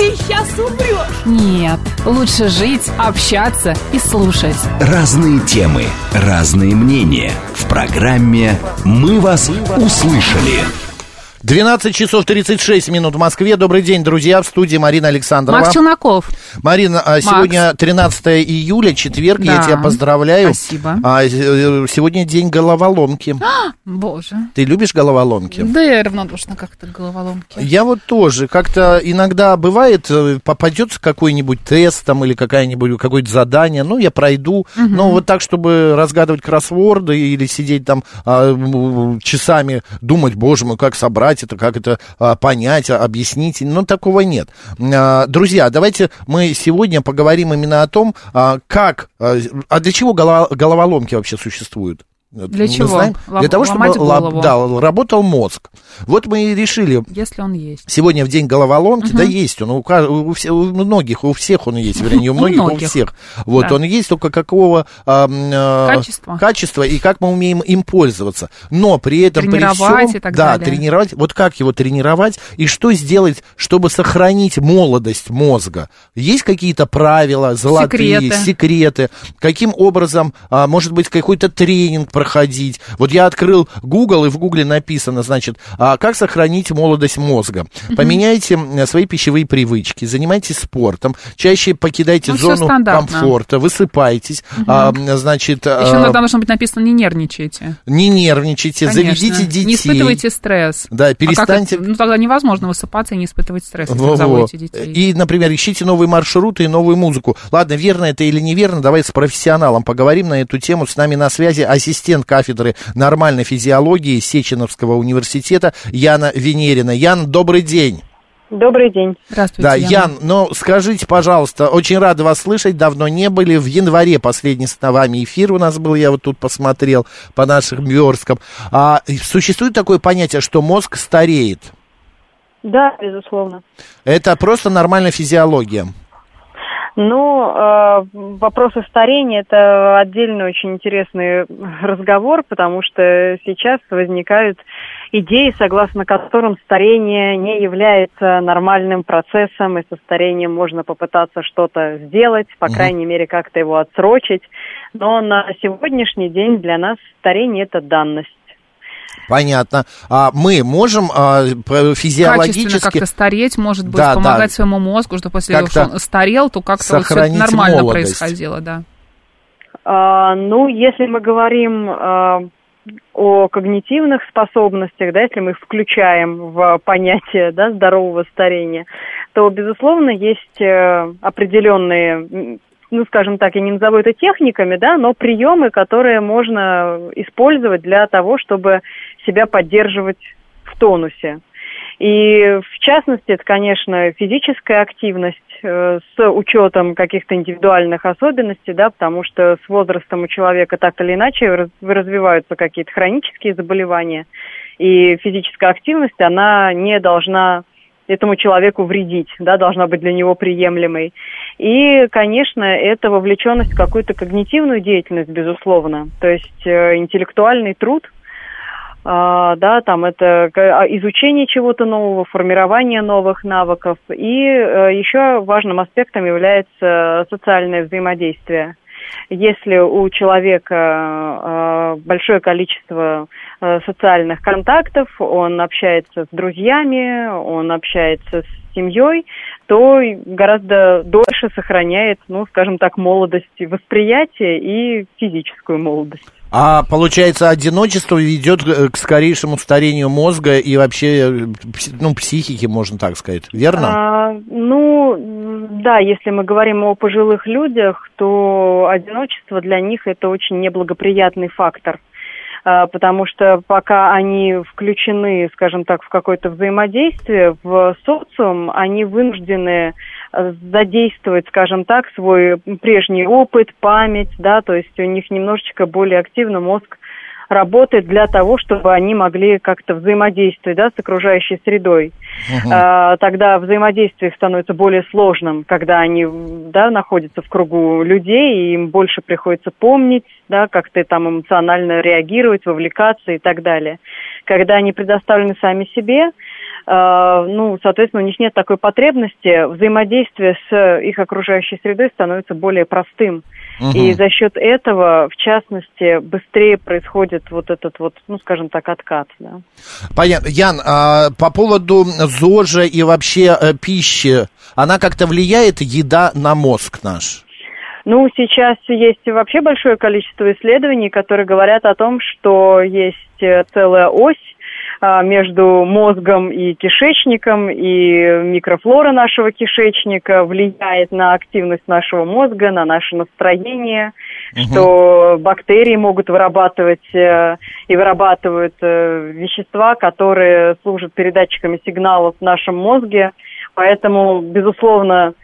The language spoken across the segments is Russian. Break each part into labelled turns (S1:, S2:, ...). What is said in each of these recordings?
S1: ты сейчас умрешь.
S2: Нет, лучше жить, общаться и слушать.
S3: Разные темы, разные мнения. В программе «Мы вас услышали».
S4: 12 часов 36 минут в Москве. Добрый день, друзья, в студии Марина Александрова.
S2: Макс Челноков.
S4: Марина, а, сегодня 13 июля, четверг, я
S2: Да.
S4: тебя поздравляю.
S2: Спасибо.
S4: А, э, Сегодня день головоломки.
S2: Боже.
S4: Ты любишь головоломки?
S2: Да я равнодушна как-то к головоломке.
S4: Я вот тоже. Как-то иногда бывает, э, попадется какой-нибудь тест там или какая-нибудь, какое-то задание, ну, я пройду. Но вот так, чтобы разгадывать кроссворды или сидеть там а, часами, думать, боже мой, как собрать это, как это а, понять, а, объяснить, ну, такого нет. А, Друзья, давайте мы сегодня поговорим именно о том, как, а для чего головоломки вообще существуют.
S2: Для
S4: Мы
S2: чего?
S4: знаем? Для того, чтобы
S2: голову.
S4: да, работал мозг. Вот мы и решили
S2: Если он есть.
S4: Сегодня в день головоломки, да есть он, у, у у многих, у всех он есть, вернее, у
S2: У
S4: многих, у
S2: многих.
S4: всех. Вот,
S2: Да.
S4: он есть, только какого а, а,
S2: Качества.
S4: качества и как мы умеем им пользоваться. Но при этом, при всем,
S2: и так
S4: да,
S2: далее.
S4: тренировать, вот как его тренировать и что сделать, чтобы сохранить молодость мозга. Есть какие-то правила, золотые,
S2: Секреты.
S4: секреты, каким образом, а, может быть, какой-то тренинг проходить. Вот я открыл Google, и в Гугле написано, значит, а, как сохранить молодость мозга. Поменяйте свои пищевые привычки, занимайтесь спортом, чаще покидайте
S2: Ну,
S4: зону комфорта, высыпайтесь, а, м, значит,
S2: Еще
S4: а,
S2: иногда должно быть написано «не нервничайте».
S4: не нервничайте,
S2: Конечно.
S4: заведите детей.
S2: Не испытывайте стресс.
S4: Да,
S2: А как
S4: перестаньте-
S2: это? Ну, тогда невозможно высыпаться и не испытывать стресс, если
S4: Во-во.
S2: заводите детей.
S4: И, например, ищите новые маршруты и новую музыку. Ладно, верно это или неверно, давай с профессионалом поговорим на эту тему. С нами на связи ассистент кафедры нормальной физиологии Сеченовского университета Яна Венерина. Ян, добрый день.
S5: Добрый день.
S2: Здравствуйте,
S4: Да,
S2: Яна.
S4: Ян, но скажите, пожалуйста, очень рада вас слышать, давно не были. В январе последний с вами эфир у нас был, я вот тут посмотрел по нашим версткам. А, существует такое понятие, что мозг стареет.
S5: Да, безусловно.
S4: Это просто нормальная физиология.
S5: Ну, э, вопросы старения – это отдельный очень интересный разговор, потому что сейчас возникают идеи, согласно которым старение не является нормальным процессом, и со старением можно попытаться что-то сделать, по
S4: Мгм.
S5: крайней мере, как-то его отсрочить. Но на сегодняшний день для нас старение – это данность.
S4: Понятно. А мы можем а,
S2: Качественно
S4: физиологически
S2: как-то стареть, может быть,
S4: Да,
S2: помогать
S4: да.
S2: своему мозгу, что после того,
S4: Как-то
S2: что он старел, то как-то вот
S4: сохранить
S2: нормально
S4: молодость.
S2: происходило, да.
S5: А, ну, если мы говорим а, о когнитивных способностях, да, если мы их включаем в понятие да, здорового старения, то, безусловно, есть э, определенные, ну, скажем так, я не назову это техниками, да, но приемы, которые можно использовать для того, чтобы себя поддерживать в тонусе. И в частности, это, конечно, физическая активность э, с учетом каких-то индивидуальных особенностей, да, потому что с возрастом у человека так или иначе раз- развиваются какие-то хронические заболевания, и физическая активность, она не должна этому человеку вредить, да, должна быть для него приемлемой. И, конечно, это вовлеченность в какую-то когнитивную деятельность, безусловно, то есть э, интеллектуальный труд, а, да, там это а, изучение чего-то нового, формирование новых навыков. И э, еще важным аспектом является социальное взаимодействие. Если у человека э, большое количество э, социальных контактов, он общается с друзьями, он общается с семьей, то гораздо дольше сохраняет, ну, скажем так, молодость восприятия и физическую молодость.
S4: А получается, одиночество ведет э, к скорейшему старению мозга и вообще, э, ну, психики, можно так сказать, верно?
S5: А, ну, да, если мы говорим о пожилых людях, то одиночество для них это очень неблагоприятный фактор. А, Потому что пока они включены, скажем так, в какое-то взаимодействие в социум, они вынуждены задействовать, скажем так, свой прежний опыт, память, да, то есть у них немножечко более активно мозг работает для того, чтобы они могли как-то взаимодействовать да, с окружающей средой.
S4: Мгм.
S5: А, тогда взаимодействие их становится более сложным, когда они да, находятся в кругу людей, и им больше приходится помнить, да, как-то там эмоционально реагировать, вовлекаться и так далее. Когда они предоставлены сами себе, а, ну, соответственно, у них нет такой потребности, взаимодействие с их окружающей средой становится более простым.
S4: Мгм.
S5: И за счет этого, в частности, быстрее происходит вот этот вот, ну, скажем так, откат, да.
S4: Понятно. Ян, а, по поводу ЗОЖа и вообще э, пищи, она как-то влияет, еда, на мозг наш?
S5: Ну, сейчас есть вообще большое количество исследований, которые говорят о том, что есть э, целая ось а, между мозгом и кишечником, и микрофлора нашего кишечника влияет на активность нашего мозга, на наше настроение, что бактерии могут вырабатывать э, и вырабатывают э, вещества, которые служат передатчиками сигналов в нашем мозге. Поэтому, безусловно,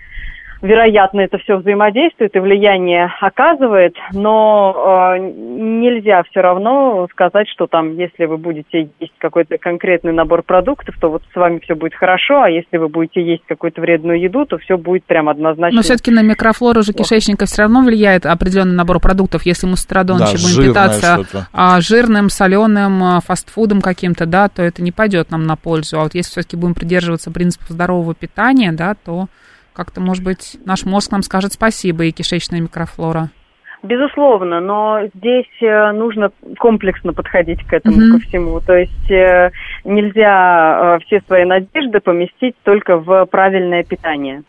S5: вероятно, это все взаимодействует и влияние оказывает, но э, нельзя все равно сказать, что там, если вы будете есть какой-то конкретный набор продуктов, то вот с вами все будет хорошо, а если вы будете есть какую-то вредную еду, то все будет прям однозначно.
S2: Но все-таки на микрофлору же кишечника все равно влияет определенный набор продуктов. Если мы с утра до
S4: Да,
S2: ночи будем
S4: жирное
S2: питаться а, жирным, соленым, а, фастфудом каким-то, да, то это не пойдет нам на пользу. А вот если все-таки будем придерживаться принципов здорового питания, да, то как-то, может быть, наш мозг нам скажет спасибо и кишечная микрофлора.
S5: Безусловно, но здесь э, нужно комплексно подходить к этому,
S2: Мгм.
S5: ко всему. То есть э, нельзя э, все свои надежды поместить только в правильное питание.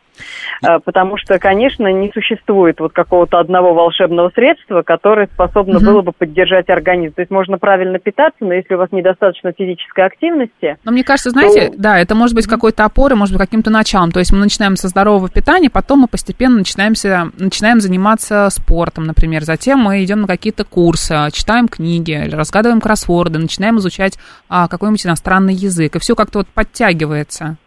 S5: Э, Потому что, конечно, не существует вот какого-то одного волшебного средства, которое способно
S2: Мгм.
S5: было бы поддержать организм. То есть можно правильно питаться, но если у вас недостаточно физической активности,
S2: Но мне кажется, знаете,
S5: То-
S2: да, это может быть какой-то опорой, может быть, каким-то началом. То есть мы начинаем со здорового питания, потом мы постепенно начинаемся, начинаем заниматься спортом, например. Затем мы идем на какие-то курсы, читаем книги, разгадываем кроссворды, начинаем изучать а, какой-нибудь иностранный язык. И все как-то вот подтягивается.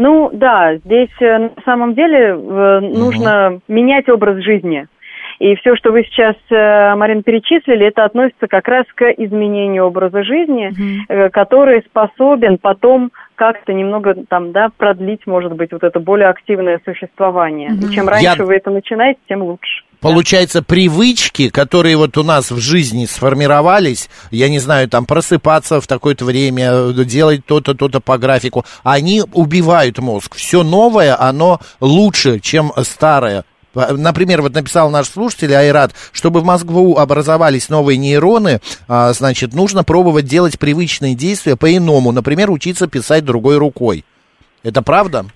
S5: Ну да, здесь э, на самом деле э, нужно менять образ жизни. И все, что вы сейчас, э, Марин, перечислили, это относится как раз к изменению образа жизни, э, который способен потом как-то немного там, да, продлить, может быть, вот это более активное существование. И чем раньше
S4: Я-
S5: вы это начинаете, тем лучше.
S4: Получается, привычки, которые вот у нас в жизни сформировались, я не знаю, там просыпаться в такое-то время, э, делать то-то, то-то по графику, они убивают мозг. Все новое, оно лучше, чем старое. Например, вот написал наш слушатель Айрат, чтобы в мозгу образовались новые нейроны, а, значит, нужно пробовать делать привычные действия по-иному. Например, учиться писать другой рукой. Это правда?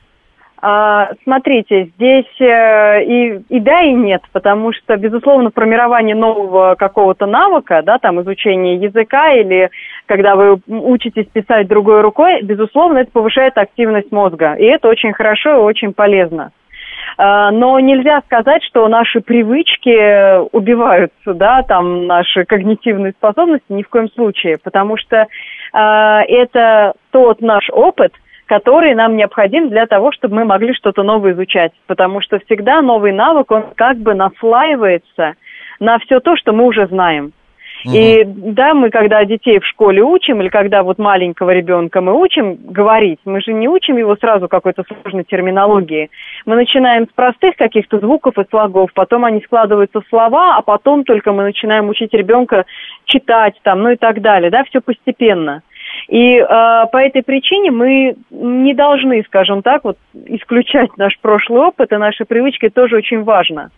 S5: А, смотрите, здесь э, и, и да, и нет, потому что, безусловно, формирование нового какого-то навыка, да, там, изучение языка или когда вы учитесь писать другой рукой, безусловно, это повышает активность мозга, и это очень хорошо и очень полезно. А, Но нельзя сказать, что наши привычки убиваются, да, там наши когнитивные способности ни в коем случае, потому что а, это тот наш опыт, который нам необходим для того, чтобы мы могли что-то новое изучать. Потому что всегда новый навык, он как бы наслаивается на все то, что мы уже знаем. И да, мы когда детей в школе учим, или когда вот маленького ребенка мы учим говорить, мы же не учим его сразу какой-то сложной терминологии. Мы начинаем с простых каких-то звуков и слогов, потом они складываются в слова, а потом только мы начинаем учить ребенка читать там, ну и так далее, да, все постепенно. И э, по этой причине мы не должны, скажем так, вот исключать наш прошлый опыт и наши привычки тоже очень важно.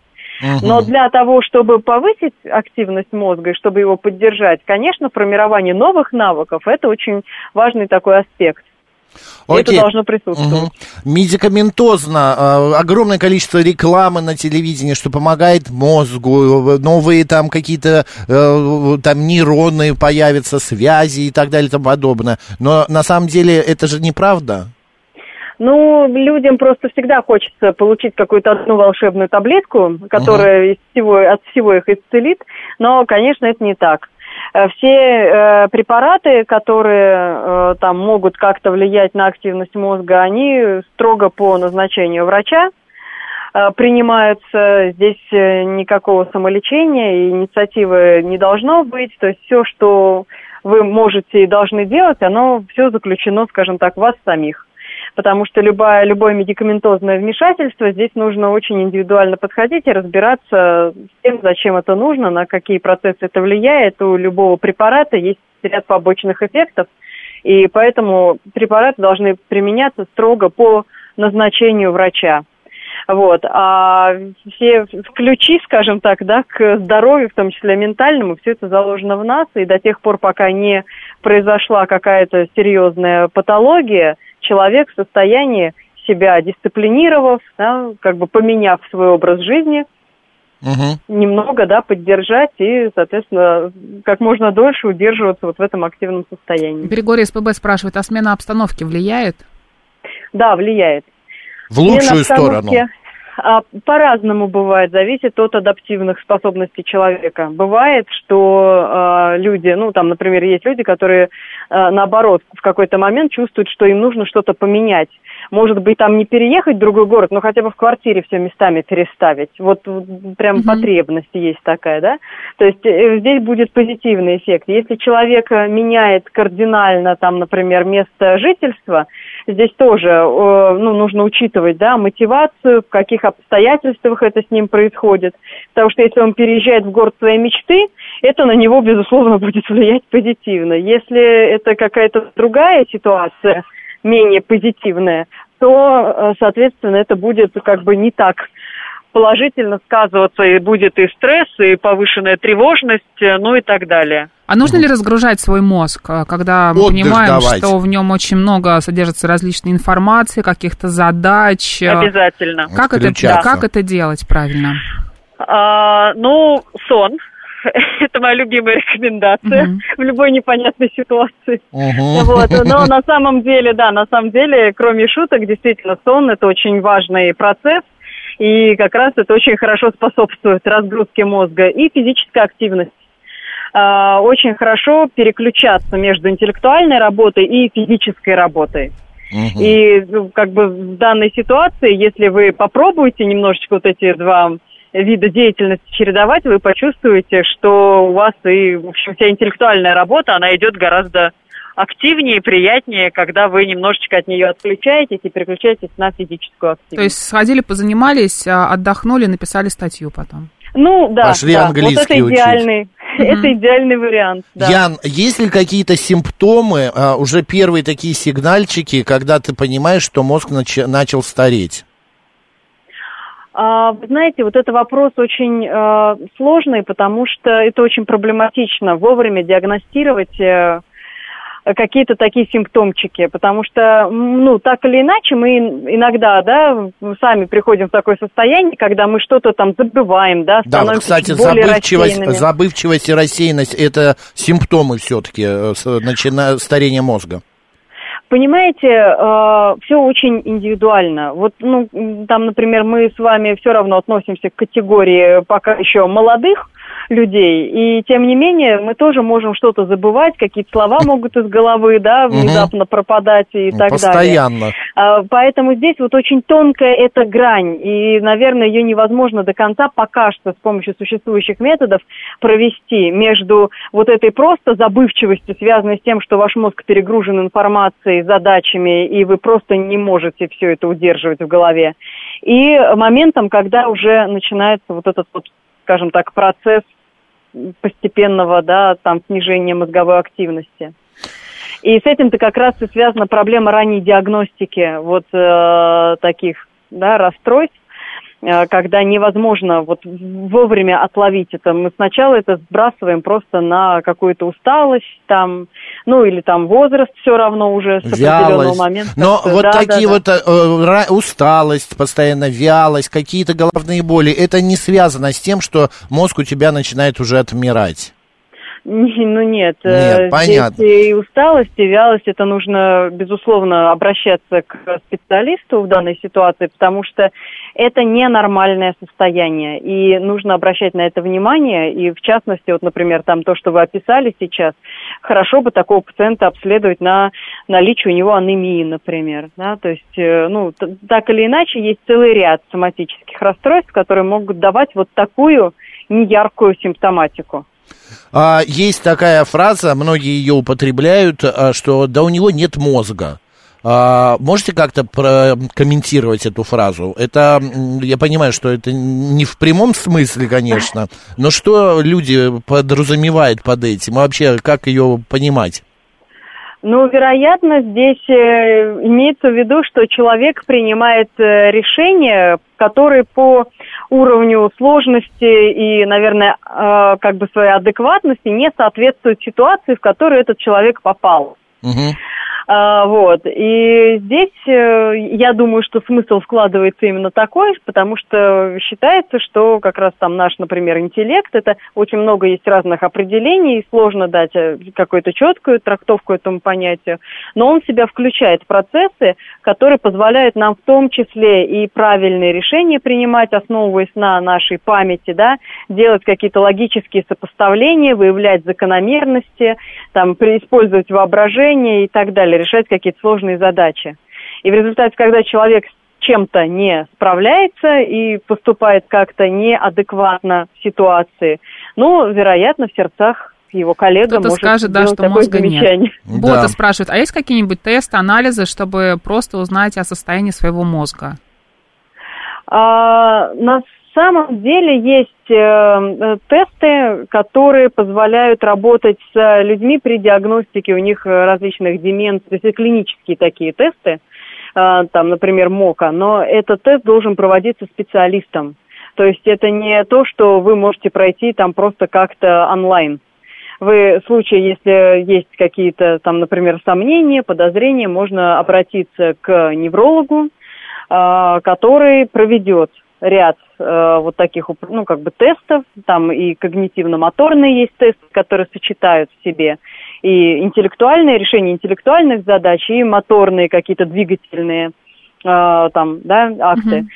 S5: Но для того, чтобы повысить активность мозга и чтобы его поддержать, конечно, формирование новых навыков – это очень важный такой аспект. И Это
S4: Окей.
S5: должно присутствовать.
S4: Мгм. Медикаментозно, э, огромное количество рекламы на телевидении, что помогает мозгу, новые там какие-то э, там нейроны появятся, связи и так далее и тому подобное. Но на самом деле это же неправда.
S5: Ну, людям просто всегда хочется получить какую-то одну волшебную таблетку, которая из всего, от всего их исцелит, но, конечно, это не так. Э, Все э, препараты, которые э, там могут как-то влиять на активность мозга, они строго по назначению врача принимаются. Здесь никакого самолечения и инициативы не должно быть. То есть все, что вы можете и должны делать, оно все заключено, скажем так, в вас самих потому что любое, любое медикаментозное вмешательство, здесь нужно очень индивидуально подходить и разбираться с тем, зачем это нужно, на какие процессы это влияет. У любого препарата есть ряд побочных эффектов, и поэтому препараты должны применяться строго по назначению врача. Вот. А все ключи, скажем так, да, к здоровью, в том числе ментальному, все это заложено в нас, и до тех пор, пока не произошла какая-то серьезная патология, человек в состоянии себя дисциплинировав, да, как бы поменяв свой образ жизни,
S4: Мгм.
S5: немного, да, поддержать и, соответственно, как можно дольше удерживаться вот в этом активном состоянии.
S2: Григорий СПБ спрашивает, а смена обстановки влияет?
S5: Да, влияет.
S4: В лучшую
S5: Смена
S4: сторону.
S5: обстановки, По-разному бывает, зависит от адаптивных способностей человека. Бывает, что а, люди, ну там, например, есть люди, которые а, наоборот в какой-то момент чувствуют, что им нужно что-то поменять. Может быть, там не переехать в другой город, но хотя бы в квартире все местами переставить. Вот м, прям потребность есть такая, да? То есть э, здесь будет позитивный эффект. Если человек э, меняет кардинально, там, например, место жительства, здесь тоже э, ну, нужно учитывать, да, мотивацию, в каких обстоятельствах это с ним происходит. Потому что если он переезжает в город своей мечты, это на него, безусловно, будет влиять позитивно. Если это какая-то другая ситуация, менее позитивная, то, э, соответственно, это будет как бы не так положительно сказываться, и будет и стресс, и повышенная тревожность, э, ну и так далее.
S2: А нужно ли разгружать свой мозг, а, когда мы
S4: Отдых
S2: понимаем,
S4: давать.
S2: что в нем очень много содержится различной информации, каких-то задач? э,
S5: Обязательно.
S2: Как это,
S4: Отключаться.
S2: как это делать правильно?
S5: А, ну, сон. Это моя любимая рекомендация
S2: Мгм.
S5: в любой непонятной ситуации.
S4: Мгм.
S5: Вот. Но на самом деле, да, на самом деле, кроме шуток, действительно, сон – это очень важный процесс. И как раз это очень хорошо способствует разгрузке мозга и физической активности. А, Очень хорошо переключаться между интеллектуальной работой и физической работой. И ну, как бы в данной ситуации, если вы попробуете немножечко вот эти два вида деятельности чередовать, вы почувствуете, что у вас и, в общем, вся интеллектуальная работа, она идет гораздо активнее, приятнее, когда вы немножечко от нее отключаетесь и переключаетесь на физическую активность.
S2: То есть сходили, позанимались, а, отдохнули, написали статью потом.
S5: ну, да,
S4: Пошли
S5: да,
S4: английский
S5: вот это
S4: учить.
S5: идеальный, это идеальный вариант. Да.
S4: Ян, есть ли какие-то симптомы, а, уже первые такие сигнальчики, когда ты понимаешь, что мозг нач- начал стареть?
S5: А, Вы знаете, вот это вопрос очень э, сложный, потому что это очень проблематично вовремя диагностировать э, какие-то такие симптомчики, потому что, ну, так или иначе, мы иногда, да, сами приходим в такое состояние, когда мы что-то там забываем, да,
S4: Да, вот, кстати,
S5: более
S4: забывчивость,
S5: рассеянными.
S4: забывчивость и рассеянность – это симптомы все-таки начина... старения мозга.
S5: Понимаете, все очень индивидуально. Вот, ну, там, например, мы с вами все равно относимся к категории пока еще молодых людей, и тем не менее мы тоже можем что-то забывать, какие-то слова могут из головы, да, внезапно пропадать и так далее.
S4: Постоянно.
S5: А, Поэтому здесь вот очень тонкая эта грань, и, наверное, ее невозможно до конца пока что с помощью существующих методов провести между вот этой просто забывчивостью, связанной с тем, что ваш мозг перегружен информацией, задачами, и вы просто не можете все это удерживать в голове, и моментом, когда уже начинается вот этот вот, скажем так, процесс постепенного, да, там, снижения мозговой активности. И с этим-то как раз и связана проблема ранней диагностики вот э, таких да, расстройств, когда невозможно вот вовремя отловить это. Мы сначала это сбрасываем просто на какую-то усталость, там, ну или там возраст все равно уже с определенного момента.
S4: Но
S5: как-то.
S4: вот
S5: Да, да,
S4: такие
S5: да.
S4: вот э, ра- усталость, постоянно вялость, какие-то головные боли, это не связано с тем, что мозг у тебя начинает уже отмирать.
S5: Ну нет,
S4: Нет,
S5: э,
S4: понятно.
S5: здесь и усталость, и вялость, это нужно, безусловно, обращаться к специалисту в данной ситуации, потому что это ненормальное состояние, и нужно обращать на это внимание, и в частности, вот, например, там то, что вы описали сейчас, хорошо бы такого пациента обследовать на наличие у него анемии, например, да, то есть, э, ну, так или иначе, есть целый ряд соматических расстройств, которые могут давать вот такую неяркую симптоматику.
S4: А, есть такая фраза, многие ее употребляют, а, что да у него нет мозга. А, можете как-то прокомментировать эту фразу? Это, я понимаю, что это не в прямом смысле, конечно, но что люди подразумевают под этим? Вообще, как ее понимать?
S5: Ну, вероятно, здесь э, имеется в виду, что человек принимает э, решения, которые по уровню сложности и, наверное, э, как бы своей адекватности не соответствуют ситуации, в которую этот человек попал.
S4: Мгм.
S5: А, вот. И здесь, э, я думаю, что смысл складывается именно такой, потому что считается, что как раз там наш, например, интеллект, это очень много есть разных определений, сложно дать э, какую-то четкую трактовку этому понятию, но он себя включает в процессы, которые позволяют нам в том числе и правильные решения принимать, основываясь на нашей памяти, да, делать какие-то логические сопоставления, выявлять закономерности, там, использовать воображение и так далее, решать какие-то сложные задачи. И в результате, когда человек с чем-то не справляется и поступает как-то неадекватно в ситуации, ну, вероятно, в сердцах его коллега
S2: Кто-то
S5: может
S2: скажет, да, что
S5: такое
S2: мозга нет.
S5: замечание.
S2: Бота
S4: Да.
S2: спрашивает, а есть какие-нибудь тесты, анализы, чтобы просто узнать о состоянии своего мозга?
S5: А, на самом деле есть э, э, тесты, которые позволяют работать с людьми при диагностике у них э, различных деменций, то есть клинические такие тесты, там, например, МОКа, но этот тест должен проводиться специалистом. То есть это не то, что вы можете пройти там просто как-то онлайн. Вы в случае, если есть какие-то там, например, сомнения, подозрения, можно обратиться к неврологу, который проведет ряд э, вот таких, ну, как бы тестов, там и когнитивно-моторные есть тесты, которые сочетают в себе и интеллектуальные, решение интеллектуальных задач, и моторные какие-то двигательные, э, там, да, акты.
S2: Мгм.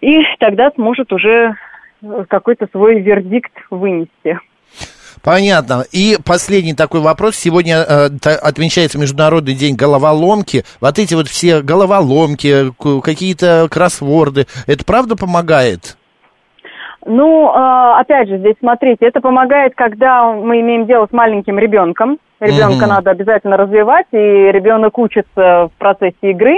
S5: И тогда сможет уже э, какой-то свой вердикт вынести.
S4: Понятно. И последний такой вопрос. Сегодня э, отмечается Международный день головоломки. Вот эти вот все головоломки, какие-то кроссворды, это правда помогает?
S5: Ну, э, опять же, здесь смотрите, это помогает, когда мы имеем дело с маленьким ребенком. Ребенка
S4: Мгм.
S5: надо обязательно развивать, и ребенок учится в процессе игры.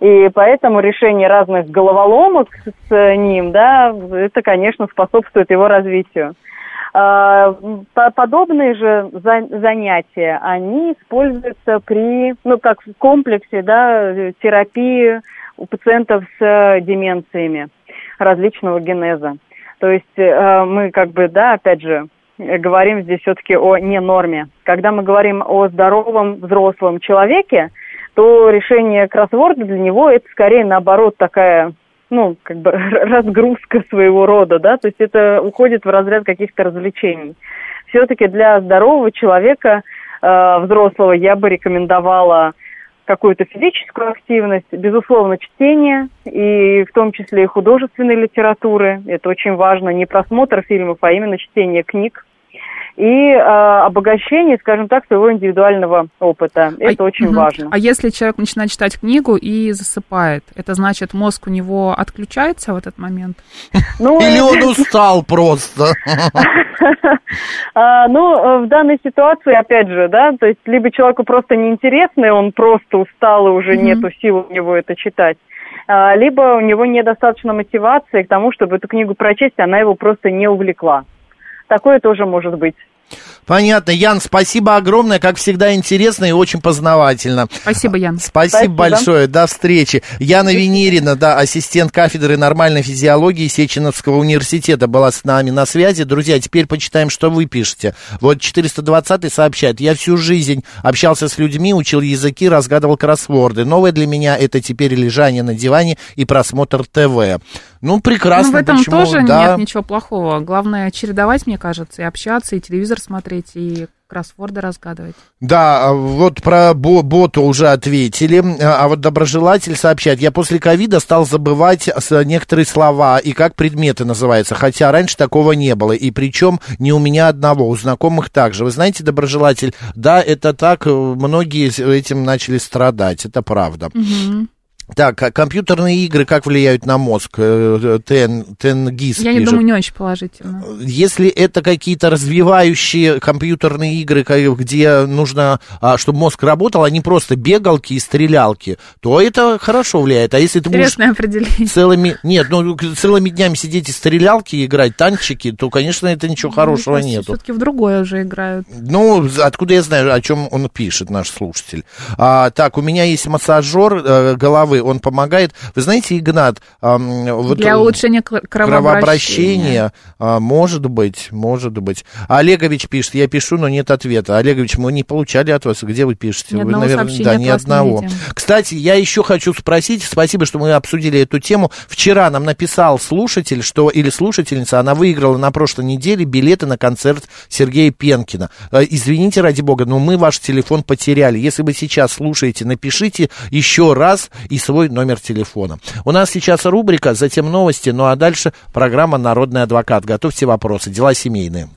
S5: И поэтому решение разных головоломок с ним, да, это, конечно, способствует его развитию. По- Подобные же за- занятия, они используются при, ну, как в комплексе, да, терапии у пациентов с э, деменциями различного генеза. То есть э, мы как бы, да, опять же, э, говорим здесь все-таки о ненорме. Когда мы говорим о здоровом взрослом человеке, то решение кроссворда для него это скорее наоборот такая, ну, как бы разгрузка своего рода, да, то есть это уходит в разряд каких-то развлечений. Все-таки для здорового человека, э, взрослого, я бы рекомендовала какую-то физическую активность, безусловно, чтение, и в том числе и художественной литературы. Это очень важно, не просмотр фильмов, а именно чтение книг. И э, обогащение, скажем так, своего индивидуального опыта. Это
S2: А-
S5: очень
S2: мгм.
S5: важно.
S2: А если человек начинает читать книгу и засыпает, это значит, мозг у него отключается в этот момент?
S5: Ну,
S4: Или он устал просто?
S5: А, ну, э, в данной ситуации, опять же, да, то есть либо человеку просто неинтересно, и он просто устал, и уже нету сил у него это читать, а, либо у него недостаточно мотивации к тому, чтобы эту книгу прочесть, она его просто не увлекла. Такое тоже может быть.
S4: Понятно. Ян, спасибо огромное. Как всегда, интересно и очень познавательно.
S2: Спасибо, Ян.
S4: Спасибо,
S5: Спасибо.
S4: большое. До встречи. Яна Венерина, да, ассистент кафедры нормальной физиологии Сеченовского университета была с нами на связи. Друзья, теперь почитаем, что вы пишете. Вот 420 сообщает. Я всю жизнь общался с людьми, учил языки, разгадывал кроссворды. Новое для меня это теперь лежание на диване и просмотр ТВ. Ну, прекрасно.
S2: Ну, в этом
S4: почему?
S2: тоже
S4: да.
S2: нет ничего плохого. Главное чередовать, мне кажется, и общаться, и телевизор смотреть, и кроссворды разгадывать.
S4: Да, а вот про бо- бота уже ответили, а а вот доброжелатель сообщает, я после ковида стал забывать некоторые слова и как предметы называются, хотя раньше такого не было, и причем не у меня одного, у знакомых также. Вы знаете, доброжелатель, да, это так, э, многие этим начали страдать, это правда. Так, а компьютерные игры как влияют на мозг? Э, Тен, Тенгиз
S2: Я не
S4: пишет.
S2: думаю, не очень положительно.
S4: Если это какие-то развивающие компьютерные игры, где нужно, а, чтобы мозг работал, а не просто бегалки и стрелялки, то это хорошо влияет. А если ты будешь
S2: Интересное определение.
S4: целыми... Нет, ну, целыми днями сидеть и стрелялки играть, танчики, то, конечно, это ничего хорошего нету.
S2: Все-таки в другое уже играют.
S4: Ну, откуда я знаю, о чем он пишет, наш слушатель. А, так, у меня есть массажер э, головы, он помогает. Вы знаете, Игнат, вот,
S2: Для улучшения кр- кровообращения.
S4: кровообращение, а, может быть, может быть. Олегович пишет, я пишу, но нет ответа. Олегович, мы не получали от вас. Где вы пишете?
S2: Ни
S4: вы,
S2: сообщения
S4: да, ни одного. Кстати, я еще хочу спросить, спасибо, что мы обсудили эту тему. Вчера нам написал слушатель, что или слушательница, она выиграла на прошлой неделе билеты на концерт Сергея Пенкина. Э, Извините, ради бога, но мы ваш телефон потеряли. Если вы сейчас слушаете, напишите еще раз и свой номер телефона. У нас сейчас рубрика, затем новости, ну а дальше программа «Народный адвокат». Готовьте вопросы, дела семейные.